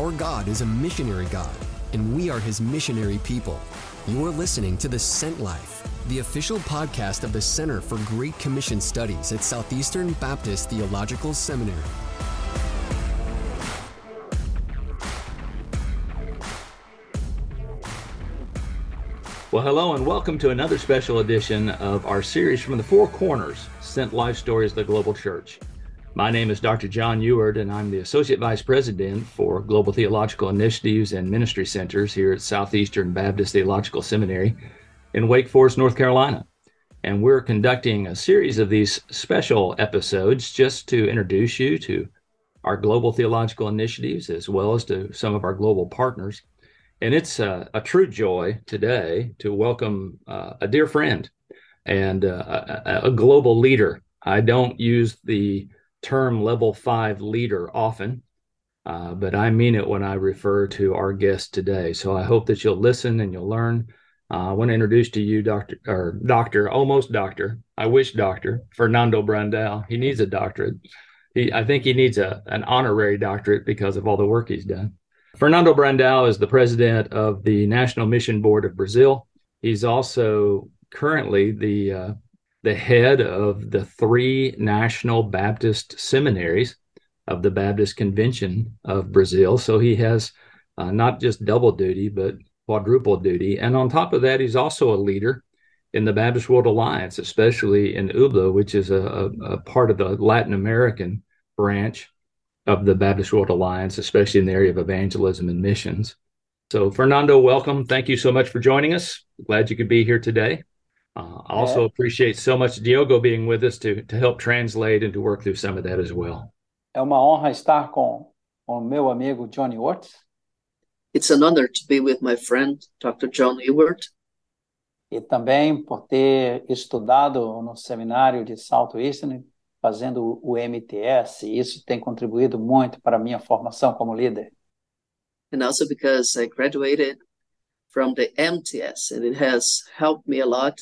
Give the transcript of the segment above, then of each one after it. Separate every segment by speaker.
Speaker 1: Our God is a missionary God, and we are his missionary people. You're listening to The Sent Life, the official podcast of the Center for Great Commission Studies at Southeastern Baptist Theological Seminary.
Speaker 2: Well, hello, and welcome to another special edition of our series from the Four Corners Sent Life Stories of the Global Church. My name is Dr. John Ewart, and I'm the Associate Vice President for Global Theological Initiatives and Ministry Centers here at Southeastern Baptist Theological Seminary in Wake Forest, North Carolina. And we're conducting a series of these special episodes just to introduce you to our global theological initiatives as well as to some of our global partners. And it's a, a true joy today to welcome uh, a dear friend and uh, a, a, global leader. I don't use the term level five leader often, uh, but I mean it when I refer to our guest today. So I hope that you'll listen and you'll learn. Uh, I want to introduce to you Dr. or Doctor, almost Doctor. I wish Doctor Fernando Brandao. He needs a doctorate. He, I think he needs a, an honorary doctorate because of all the work he's done. Fernando Brandao is the president of the National Mission Board of Brazil. He's also currently the uh, the head of the three national Baptist seminaries of the Baptist Convention of Brazil. So he has uh, not just double duty, but quadruple duty. And on top of that, he's also a leader in the Baptist World Alliance, especially in UBLA, which is a, a, a part of the Latin American branch of the Baptist World Alliance, especially in the area of evangelism and missions. So, Fernando, welcome. Thank you so much for joining us. Glad you could be here today. Uh, I also appreciate so much Diogo being with us to, to help translate and to work through some of that as well.
Speaker 3: É uma honra estar com o meu amigo Johnny Ewart.
Speaker 4: It's an honor to be with my friend, Dr. John Ewart.
Speaker 3: E também por ter estudado no seminário de Southeastern fazendo o MTS, e isso tem contribuído muito para a minha formação como líder.
Speaker 4: And also because I graduated from the MTS, and it has helped me a lot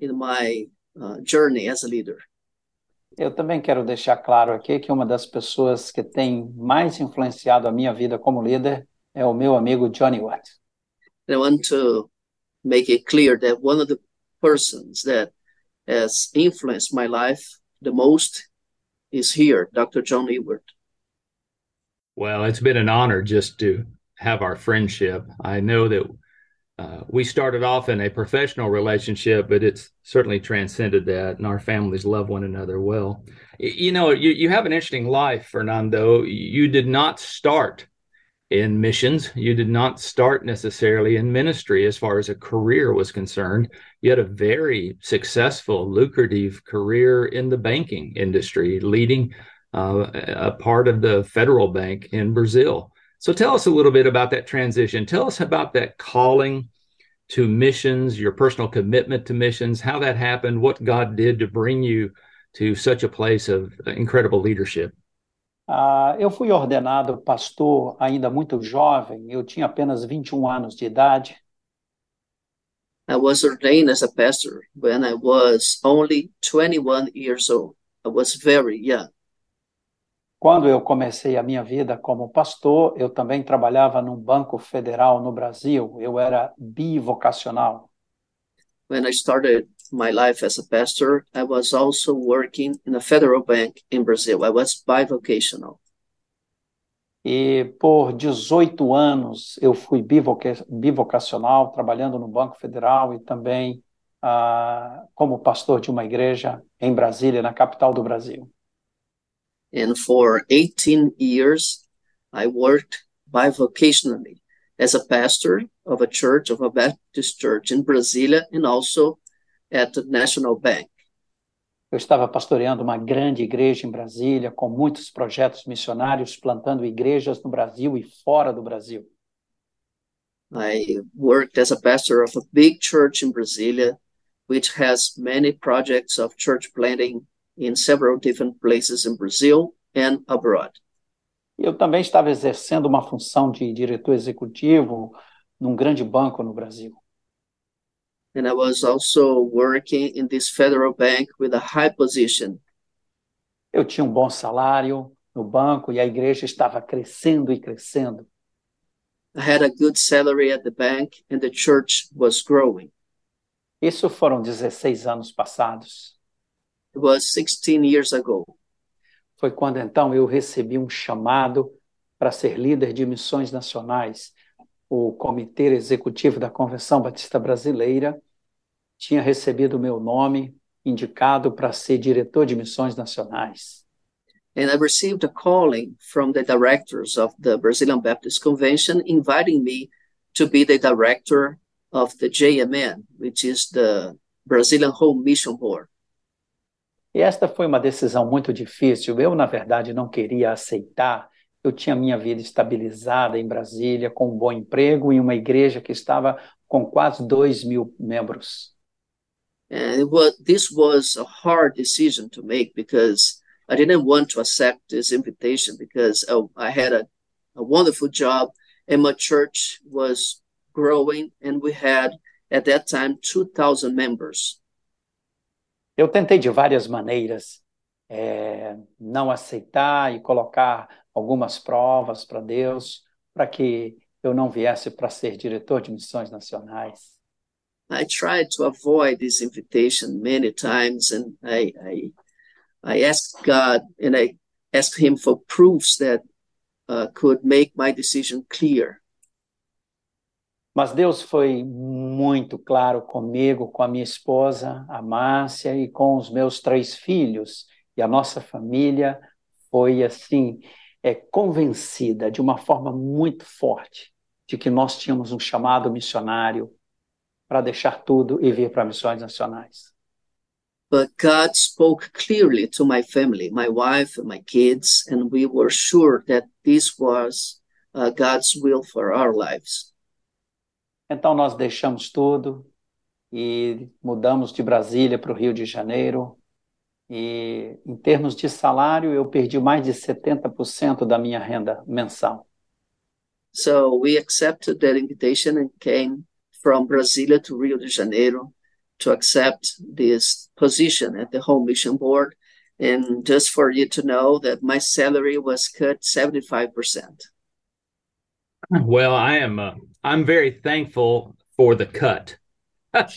Speaker 4: in my uh, journey as a leader.
Speaker 3: Eu também quero deixar claro aqui que uma das pessoas que tem mais influenciado a minha vida como líder é o meu amigo Johnny Watt.
Speaker 4: I want to make it clear that one of the persons that has influenced my life the most is here, Dr. John Ewart.
Speaker 2: Well, it's been an honor just to have our friendship. I know that uh, we started off in a professional relationship, but it's certainly transcended that, and our families love one another well. You know, you, you have an interesting life, Fernando. You did not start in missions. You did not start necessarily in ministry as far as a career was concerned. You had a very successful, lucrative career in the banking industry, leading uh, a part of the federal bank in Brazil. So tell us a little bit about that transition. Tell us about that calling to missions, your personal commitment to missions, how that happened, what God did to bring you to such a place of incredible leadership.
Speaker 3: Uh, eu fui ordenado pastor ainda muito jovem, eu tinha apenas 21 anos de idade.
Speaker 4: I was ordained as a pastor when I was only 21 years old. I was very young.
Speaker 3: Quando eu comecei a minha vida como pastor, eu também trabalhava num banco federal no Brasil. Eu era bivocacional.
Speaker 4: When I started my life as a pastor, I was also working in a federal bank in Brazil. I was bivocational.
Speaker 3: E por 18 anos eu fui bivoca bivocacional, trabalhando no Banco Federal e também uh, como pastor de uma igreja em Brasília, na capital do Brasil.
Speaker 4: And for 18 years, I worked bivocationally as a pastor of a church, of a Baptist church in Brasília, and also at the National Bank.
Speaker 3: Eu estava pastoreando uma grande igreja em Brasília, com muitos projetos missionários, plantando igrejas no Brasil e fora do Brasil.
Speaker 4: I worked as a pastor of a big church in Brasília, which has many projects of church planting in several different places in Brazil and abroad.
Speaker 3: Eu também estava exercendo uma função de diretor executivo num grande banco no Brasil.
Speaker 4: And I was also working in this federal bank with a high position.
Speaker 3: Eu tinha um bom salário no banco e a igreja estava crescendo e crescendo.
Speaker 4: I had a good salary at the bank and the church was growing.
Speaker 3: Isso foram 16 anos passados.
Speaker 4: It was 16 years ago.
Speaker 3: Foi quando então eu recebi um chamado para ser líder de missões nacionais. O Comitê Executivo da Convenção Batista Brasileira tinha recebido meu nome indicado para ser diretor de missões nacionais.
Speaker 4: And I received a calling from the directors of the Brazilian Baptist Convention inviting me to be the director of the JMN, which is the Brazilian Home Mission Board.
Speaker 3: E esta foi uma decisão muito difícil. Eu, na verdade, não queria aceitar. Eu tinha minha vida estabilizada em Brasília, com um bom emprego e uma igreja que estava com quase dois mil membros.
Speaker 4: And was, this was a hard decision to make because I didn't want to accept this invitation because oh, I had a, a wonderful job and my church was growing and we had at that time 2,000 members.
Speaker 3: Eu tentei de várias maneiras é, não aceitar e colocar algumas provas para Deus para que eu não viesse para ser diretor de missões nacionais.
Speaker 4: I tried to avoid this invitation many times, and I, I, I asked God and I asked Him for proofs that uh, could make my decision clear.
Speaker 3: Mas Deus foi muito claro comigo, com a minha esposa, a Márcia, e com os meus três filhos. E a nossa família foi, assim, é, convencida de uma forma muito forte de que nós tínhamos um chamado missionário para deixar tudo e vir para missões nacionais.
Speaker 4: But God spoke clearly to my family, my wife my kids, and we were sure that this was uh, God's will for our lives.
Speaker 3: Então nós deixamos tudo e mudamos de Brasília para o Rio de Janeiro. E em termos de salário, eu perdi mais de 70% da minha renda mensal.
Speaker 4: So we accepted that invitation and came from Brasilia to Rio de Janeiro to accept this position at the Home Mission Board. And just for you to know that my salary was cut 75%.
Speaker 2: Well, I am uh, I'm very thankful for the cut. uh,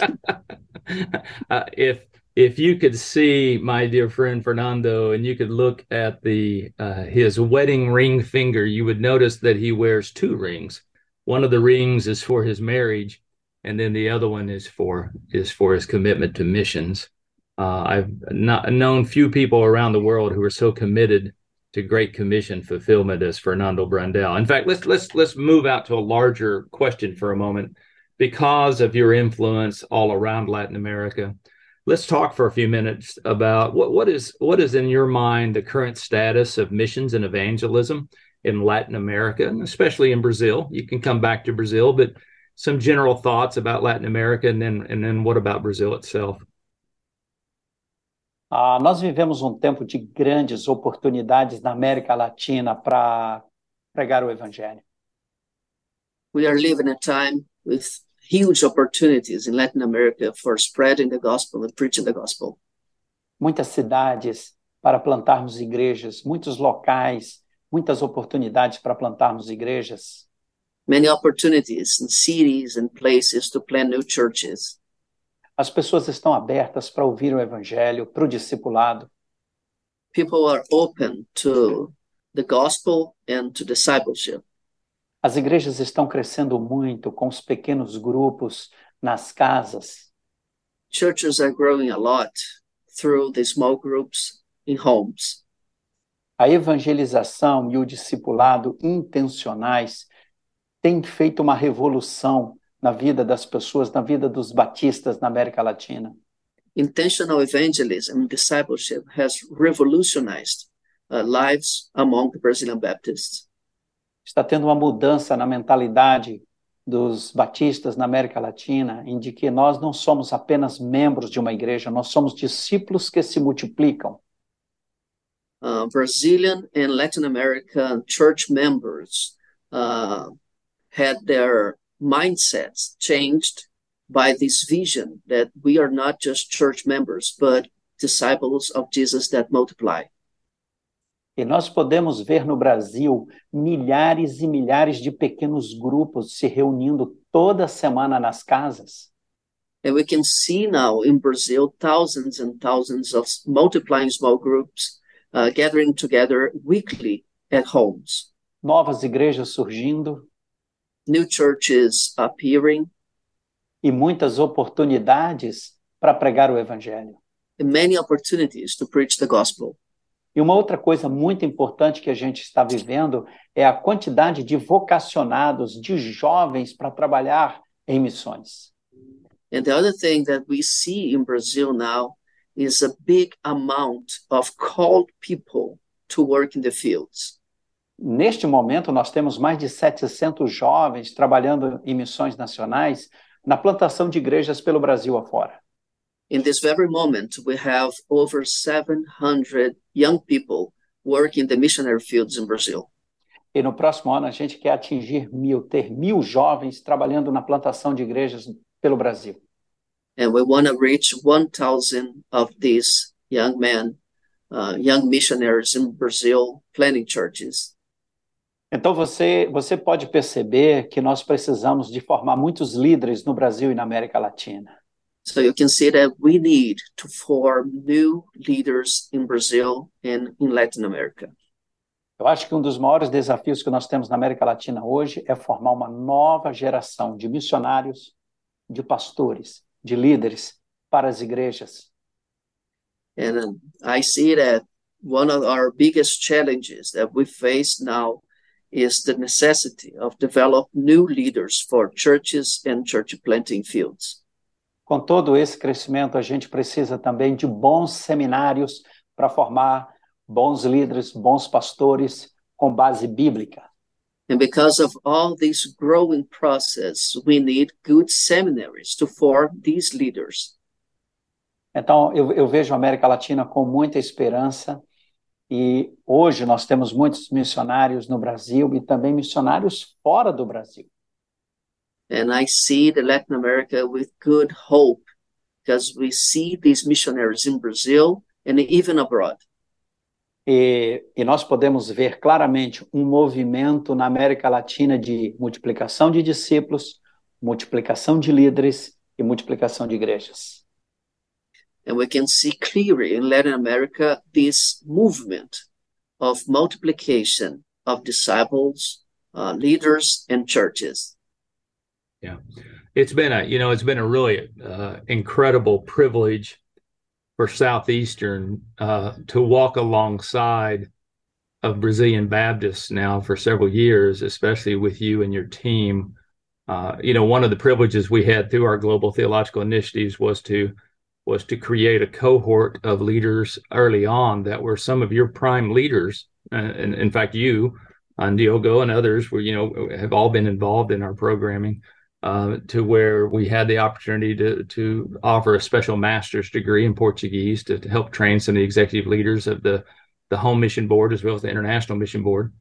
Speaker 2: if if you could see my dear friend Fernando and you could look at the uh, his wedding ring finger, you would notice that he wears two rings. One of the rings is for his marriage, and then the other one is for is for his commitment to missions. Uh, I've not known few people around the world who are so committed to Great Commission fulfillment as Fernando Brandel. In fact, let's let's let's move out to a larger question for a moment. Because of your influence all around Latin America, let's talk for a few minutes about what, what is what is in your mind the current status of missions and evangelism in Latin America, and especially in Brazil. You can come back to Brazil, but some general thoughts about Latin America, and then and then what about Brazil itself?
Speaker 3: Ah, nós vivemos um tempo de grandes oportunidades na América Latina para pregar o Evangelho.
Speaker 4: We are living a time with huge opportunities in Latin America for spreading the gospel and preaching the gospel.
Speaker 3: Muitas cidades para plantarmos igrejas, muitos locais, muitas oportunidades para plantarmos igrejas.
Speaker 4: Many opportunities in cities and places to plant new churches.
Speaker 3: As pessoas estão abertas para ouvir o evangelho, para o discipulado.
Speaker 4: People are open to the gospel and to discipleship.
Speaker 3: As igrejas estão crescendo muito com os pequenos grupos nas casas.
Speaker 4: Churches are growing a lot through the small groups in homes.
Speaker 3: A evangelização e o discipulado intencionais têm feito uma revolução na vida das pessoas, na vida dos batistas na América Latina.
Speaker 4: Intentional evangelism and discipleship has revolutionized uh, lives among the Brazilian Baptists.
Speaker 3: Está tendo uma mudança na mentalidade dos batistas na América Latina, em de que nós não somos apenas membros de uma igreja, nós somos discípulos que se multiplicam.
Speaker 4: Uh, Brazilian and Latin American church members uh, had their mindsets changed by this vision that we are not just church members, but disciples of Jesus that multiply.
Speaker 3: E nós podemos ver no Brasil milhares e milhares de pequenos grupos se reunindo toda semana nas casas.
Speaker 4: And we can see now in Brazil thousands and thousands of multiplying small groups uh, gathering together weekly at homes.
Speaker 3: Novas igrejas surgindo
Speaker 4: New churches appearing,
Speaker 3: e muitas oportunidades para pregar o evangelho.
Speaker 4: and many opportunities to preach the gospel.
Speaker 3: E uma outra coisa muito importante que a gente está vivendo é a quantidade de vocacionados, de jovens para trabalhar em missões.
Speaker 4: And the other thing that we see in Brazil now is a big amount of called people to work in the fields.
Speaker 3: Neste momento, nós temos mais de 700 jovens trabalhando em missões nacionais na plantação de igrejas pelo Brasil afora.
Speaker 4: In this very moment, we have over 700 young people working in the missionary fields in Brazil.
Speaker 3: E no próximo ano, a gente quer atingir mil, ter mil jovens trabalhando na plantação de igrejas pelo Brasil.
Speaker 4: And we want to reach 1,000 of these young men, uh, young missionaries in Brazil, planting churches.
Speaker 3: Então você, você pode perceber que nós precisamos de formar muitos líderes no Brasil e na América Latina.
Speaker 4: So you can see that we need to form new leaders in Brazil and in Latin America.
Speaker 3: Eu acho que um dos maiores desafios que nós temos na América Latina hoje é formar uma nova geração de missionários, de pastores, de líderes para as igrejas.
Speaker 4: And I see that one of our biggest challenges that we face now is the necessity of develop new leaders for churches and church planting fields.
Speaker 3: Com todo esse crescimento, a gente precisa também de bons seminários para formar bons líderes, bons pastores com base bíblica.
Speaker 4: And because of all this growing process, we need good seminaries to form these leaders.
Speaker 3: Então, eu, eu vejo a América Latina com muita esperança e hoje nós temos muitos missionários no Brasil e também missionários fora do Brasil.
Speaker 4: And I see the Latin America with good hope because we see these missionaries in Brazil and even abroad.
Speaker 3: E, e nós podemos ver claramente um movimento na América Latina de multiplicação de discípulos, multiplicação de líderes e multiplicação de igrejas.
Speaker 4: And we can see clearly in Latin America this movement of multiplication of disciples, uh, leaders, and churches.
Speaker 2: Yeah. It's been a, you know, it's been a really uh, incredible privilege for Southeastern uh, to walk alongside of Brazilian Baptists now for several years, especially with you and your team. Uh, you know, one of the privileges we had through our global theological initiatives was to was to create a cohort of leaders early on that were some of your prime leaders, uh, and in fact, you, and Diogo, and others were you know have all been involved in our programming uh, to where we had the opportunity to to offer a special master's degree in Portuguese to, to help train some of the executive leaders of the the home mission board as well as the international mission board.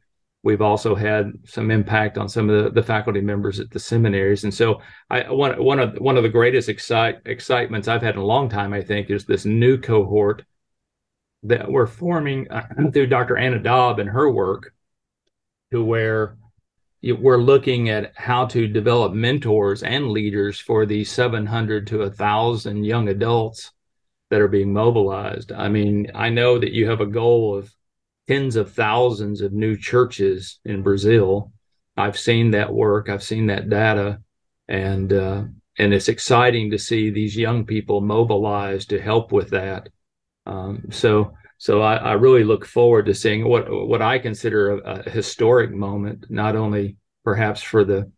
Speaker 2: We've also had some impact on some of the, the faculty members at the seminaries, and so I one one of one of the greatest excite, excitements I've had in a long time, I think, is this new cohort that we're forming uh, through Dr. Anna Dobb and her work, to where we're looking at how to develop mentors and leaders for these 700 to 1,000 young adults that are being mobilized. I mean, I know that you have a goal of tens of thousands of new churches in Brazil. I've seen that work, I've seen that data, and uh, and it's exciting to see these young people mobilized to help with that. Um, so so I, I, really look forward to seeing what what I consider a, a, historic moment, not only perhaps for the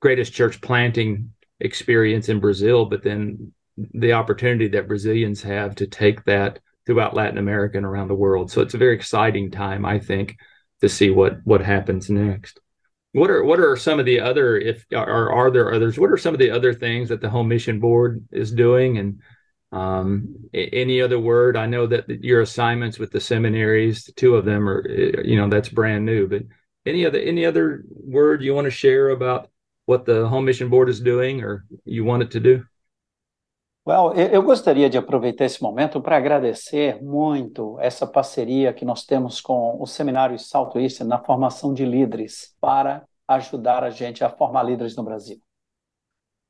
Speaker 2: greatest church planting experience in Brazil, but then the opportunity that Brazilians have to take that throughout Latin America and around the world. So it's a very exciting time, I think, to see what what happens next. What are what are some of the other if are are there others? What are some of the other things that the Home Mission Board is doing and um, any other word? I know that your assignments with the seminaries, the two of them are, you know, that's brand new. But any other any other word you want to share about what the Home Mission Board is doing, or you want it to do?
Speaker 3: Well, eu gostaria de aproveitar esse momento para agradecer muito essa parceria que nós temos com o Seminário Southeastern na formação de líderes para ajudar a gente a formar líderes no Brasil.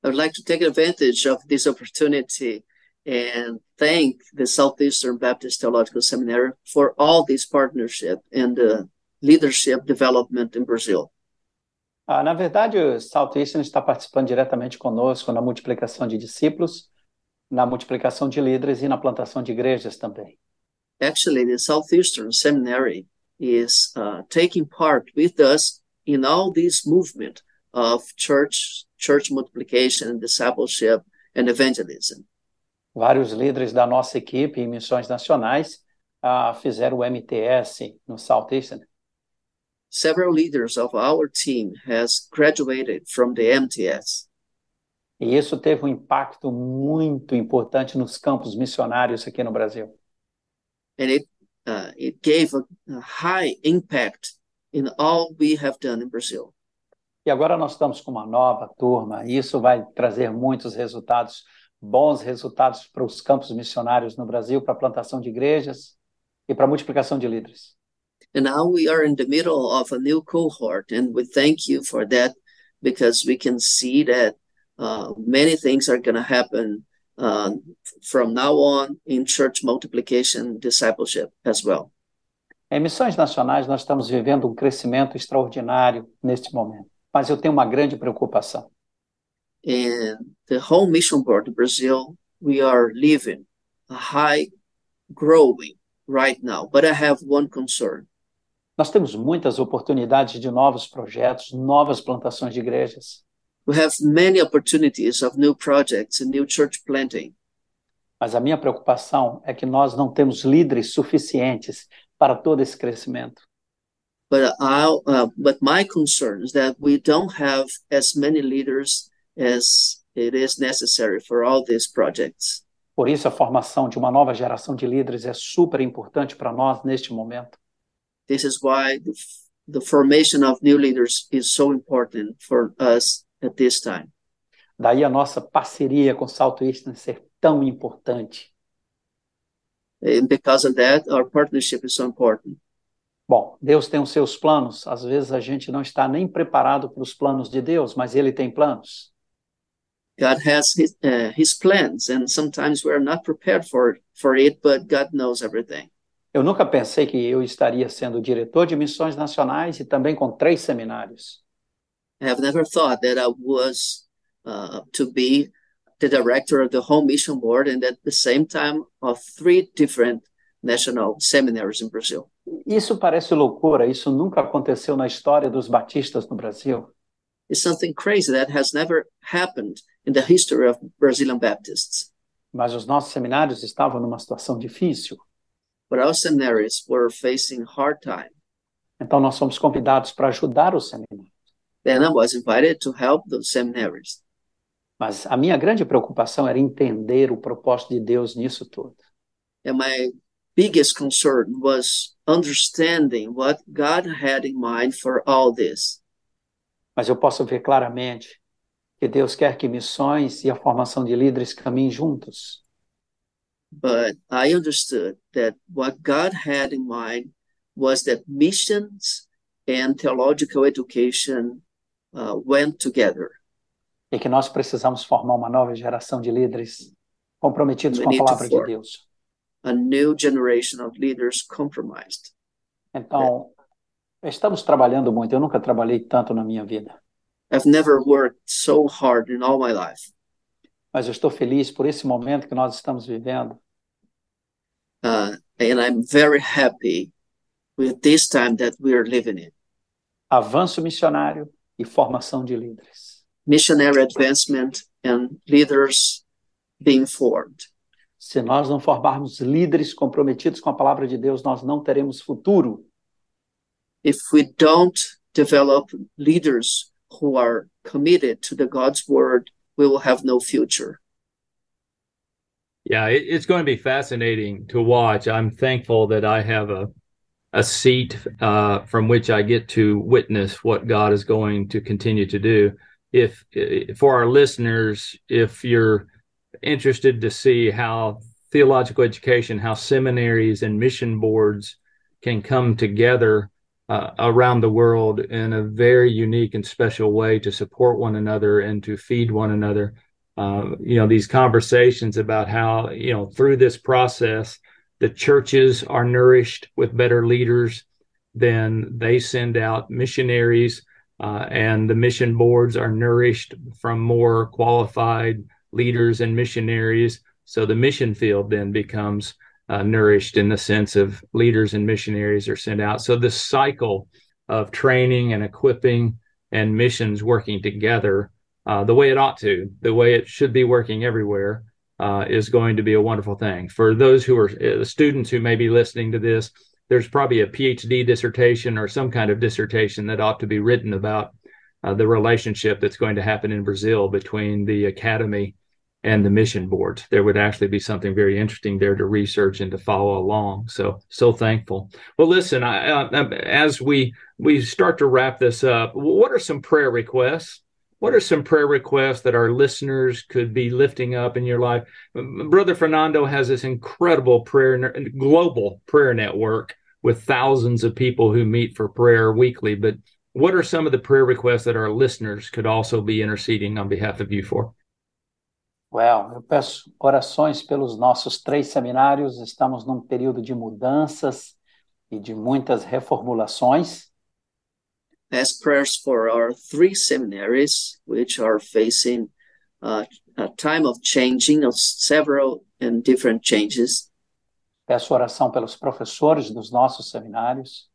Speaker 4: I would like to take advantage of this opportunity and thank the Southeastern Baptist Theological Seminary for all this partnership and uh, leadership development in Brazil.
Speaker 3: Ah, na verdade, o Southeastern está participando diretamente conosco na multiplicação de discípulos, na multiplicação de líderes e na plantação de igrejas também.
Speaker 4: Actually, the Southeastern Seminary is uh, taking part with us in all this movement of church, church multiplication, discipleship, and evangelism.
Speaker 3: Vários líderes da nossa equipe em missões nacionais ah, fizeram o MTS no Southeastern.
Speaker 4: Several leaders of our team has graduated from the MTS.
Speaker 3: E isso teve um impacto muito importante nos campos missionários aqui no Brasil.
Speaker 4: and it uh, it gave a, high impact in all we have done in Brazil.
Speaker 3: E agora nós estamos com uma nova turma, e isso vai trazer muitos resultados, bons resultados para os campos missionários no Brasil, para a plantação de igrejas e para a multiplicação de líderes.
Speaker 4: And now we are in the middle of a new cohort, and we thank you for that because we can see that uh, many things are going to happen uh, from now on in church multiplication discipleship as well.
Speaker 3: Em missões nacionais, nós estamos vivendo um crescimento extraordinário neste momento, mas eu tenho uma grande preocupação.
Speaker 4: And the whole mission board of Brazil, we are living a high growing right now. But I have one concern.
Speaker 3: Nós temos muitas oportunidades de novos projetos, novas plantações de igrejas,
Speaker 4: We have many opportunities of new projects and new church planting.
Speaker 3: mas a minha preocupação é que nós não temos líderes suficientes para todo esse crescimento.
Speaker 4: But uh, but my concern is that we don't have as many leaders as it is necessary for all these projects.
Speaker 3: Por isso, a formação de uma nova geração de líderes é super importante para nós neste momento.
Speaker 4: This is why the, the formation of new leaders is so important for us at this time.
Speaker 3: Daí a nossa parceria com o Salto Eastern ser tão importante.
Speaker 4: And because of that, our partnership is so important.
Speaker 3: Bom, Deus tem os seus planos, às vezes a gente não está nem preparado para os planos de Deus, mas Ele tem planos.
Speaker 4: God has his, uh, his plans, and sometimes we're not prepared for, for it, but God knows everything.
Speaker 3: Eu nunca pensei que eu estaria sendo diretor de missões nacionais e também com três seminários.
Speaker 4: I have never thought that I was uh, to be the director of the home mission board and at the same time of three different national seminaries in Brazil.
Speaker 3: Isso parece loucura, isso nunca aconteceu na história dos batistas no Brasil.
Speaker 4: It's something crazy that has never happened in the history of Brazilian Baptists.
Speaker 3: Mas os nossos seminários estavam numa situação difícil.
Speaker 4: But our seminaries were facing hard time.
Speaker 3: Então nós fomos convidados para ajudar os seminários.
Speaker 4: Then I was invited to help those seminaries.
Speaker 3: Mas a minha grande preocupação era entender o propósito de Deus nisso tudo.
Speaker 4: And my biggest concern was understanding what God had in mind for all this.
Speaker 3: Mas eu posso ver claramente que Deus quer que missões e a formação de líderes caminhem juntos.
Speaker 4: But I understood that what God had in mind was that missions and theological education uh, went together.
Speaker 3: E que nós precisamos formar uma nova geração de líderes comprometidos
Speaker 4: We
Speaker 3: com a palavra de. Deus.
Speaker 4: A new generation of leaders compromised.
Speaker 3: Então, estamos trabalhando muito. Eu nunca trabalhei tanto na minha vida.
Speaker 4: I've never worked so hard in all my life.
Speaker 3: Mas eu estou feliz por esse momento que nós estamos vivendo.
Speaker 4: Uh, and I'm very happy with this time that we are living in.
Speaker 3: Avanço missionário e formação de líderes.
Speaker 4: Missionary advancement and leaders being formed.
Speaker 3: Se nós não formarmos líderes comprometidos com a palavra de Deus, nós não teremos futuro.
Speaker 4: If we don't develop leaders who are committed to the God's word, we will have no future.
Speaker 2: Yeah, it, it's going to be fascinating to watch. I'm thankful that I have a a seat uh, from which I get to witness what God is going to continue to do. If, if for our listeners, if you're interested to see how theological education, how seminaries and mission boards can come together uh, around the world in a very unique and special way to support one another and to feed one another. Uh, you know, these conversations about how, you know, through this process, the churches are nourished with better leaders, then they send out missionaries, uh, and the mission boards are nourished from more qualified leaders and missionaries. So the mission field then becomes uh, nourished in the sense of leaders and missionaries are sent out. So this cycle of training and equipping and missions working together uh, the way it ought to, the way it should be working everywhere, uh, is going to be a wonderful thing. For those who are uh, students who may be listening to this, there's probably a PhD dissertation or some kind of dissertation that ought to be written about uh, the relationship that's going to happen in Brazil between the academy and the mission boards. There would actually be something very interesting there to research and to follow along. So, so thankful. Well, listen, I, uh, as we we start to wrap this up, what are some prayer requests? What are some prayer requests that our listeners could be lifting up in your life? Brother Fernando has this incredible prayer, global prayer network with thousands of people who meet for prayer weekly. But what are some of the prayer requests that our listeners could also be interceding on behalf of you for?
Speaker 3: Well, eu peço orações pelos nossos três seminários. Estamos num período de mudanças e de muitas reformulações.
Speaker 4: Ask prayers for our three seminaries, which are facing uh, a time of changing, of several and different changes.
Speaker 3: Peço oração pelos professores dos nossos seminários.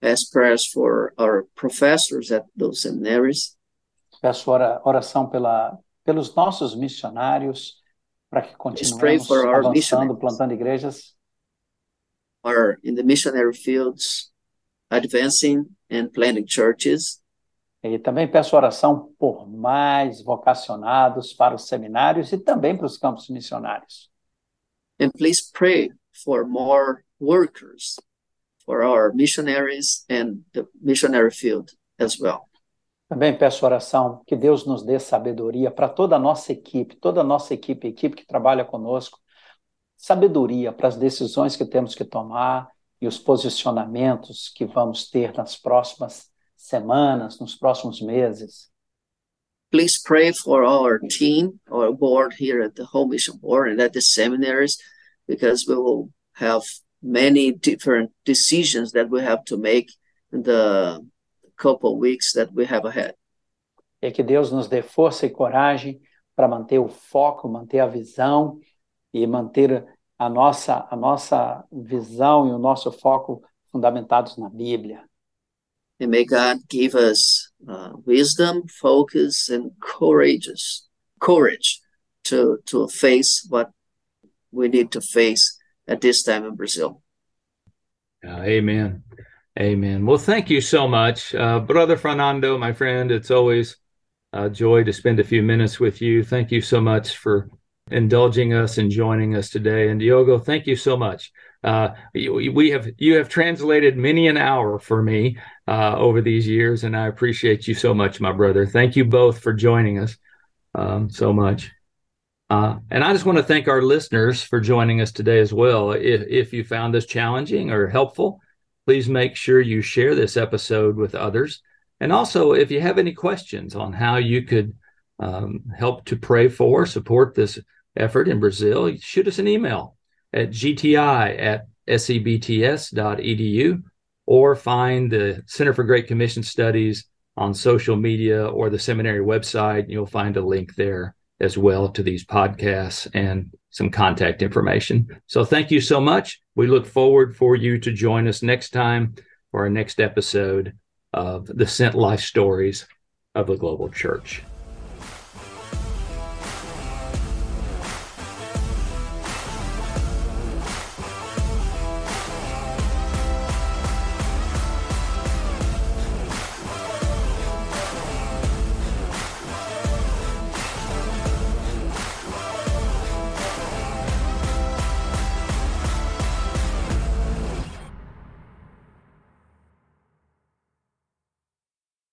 Speaker 4: Ask prayers for our professors at those seminaries.
Speaker 3: Peço oração pela pelos nossos missionários, para que continuemos avançando, plantando igrejas.
Speaker 4: Are in the missionary fields, advancing and planting churches.
Speaker 3: E também peço oração por mais vocacionados para os seminários e também para os campos missionários.
Speaker 4: And please pray for more workers, for our missionaries and the missionary field as well.
Speaker 3: Também peço oração que Deus nos dê sabedoria para toda a nossa equipe, toda a nossa equipe, equipe que trabalha conosco, sabedoria para as decisões que temos que tomar e os posicionamentos que vamos ter nas próximas semanas, nos próximos meses.
Speaker 4: Please pray for our team, our board here at the Home Mission Board and at the seminaries, because we will have many different decisions that we have to make in the couple weeks that we have ahead.
Speaker 3: E que Deus nos dê força e coragem para manter o foco, manter a visão e manter a nossa a nossa visão e o nosso foco fundamentados na Bíblia.
Speaker 4: And may God give us uh, wisdom, focus, and courageous courage to to face what we need to face at this time in Brazil.
Speaker 2: Uh, amen. Amen. Well, thank you so much, uh, Brother Fernando, my friend. It's always a joy to spend a few minutes with you. Thank you so much for indulging us and joining us today. And Diogo, thank you so much. Uh, we have you have translated many an hour for me uh, over these years, and I appreciate you so much, my brother. Thank you both for joining us um, so much. Uh, and I just want to thank our listeners for joining us today as well. If, if you found this challenging or helpful, please make sure you share this episode with others. And also, if you have any questions on how you could um, help to pray for, support this effort in Brazil, shoot us an email at gti at sebts.edu or find the Center for Great Commission Studies on social media or the seminary website. You'll find a link there as well to these podcasts and some contact information. So thank you so much. We look forward for you to join us next time for our next episode of the Sent Life Stories of the Global Church.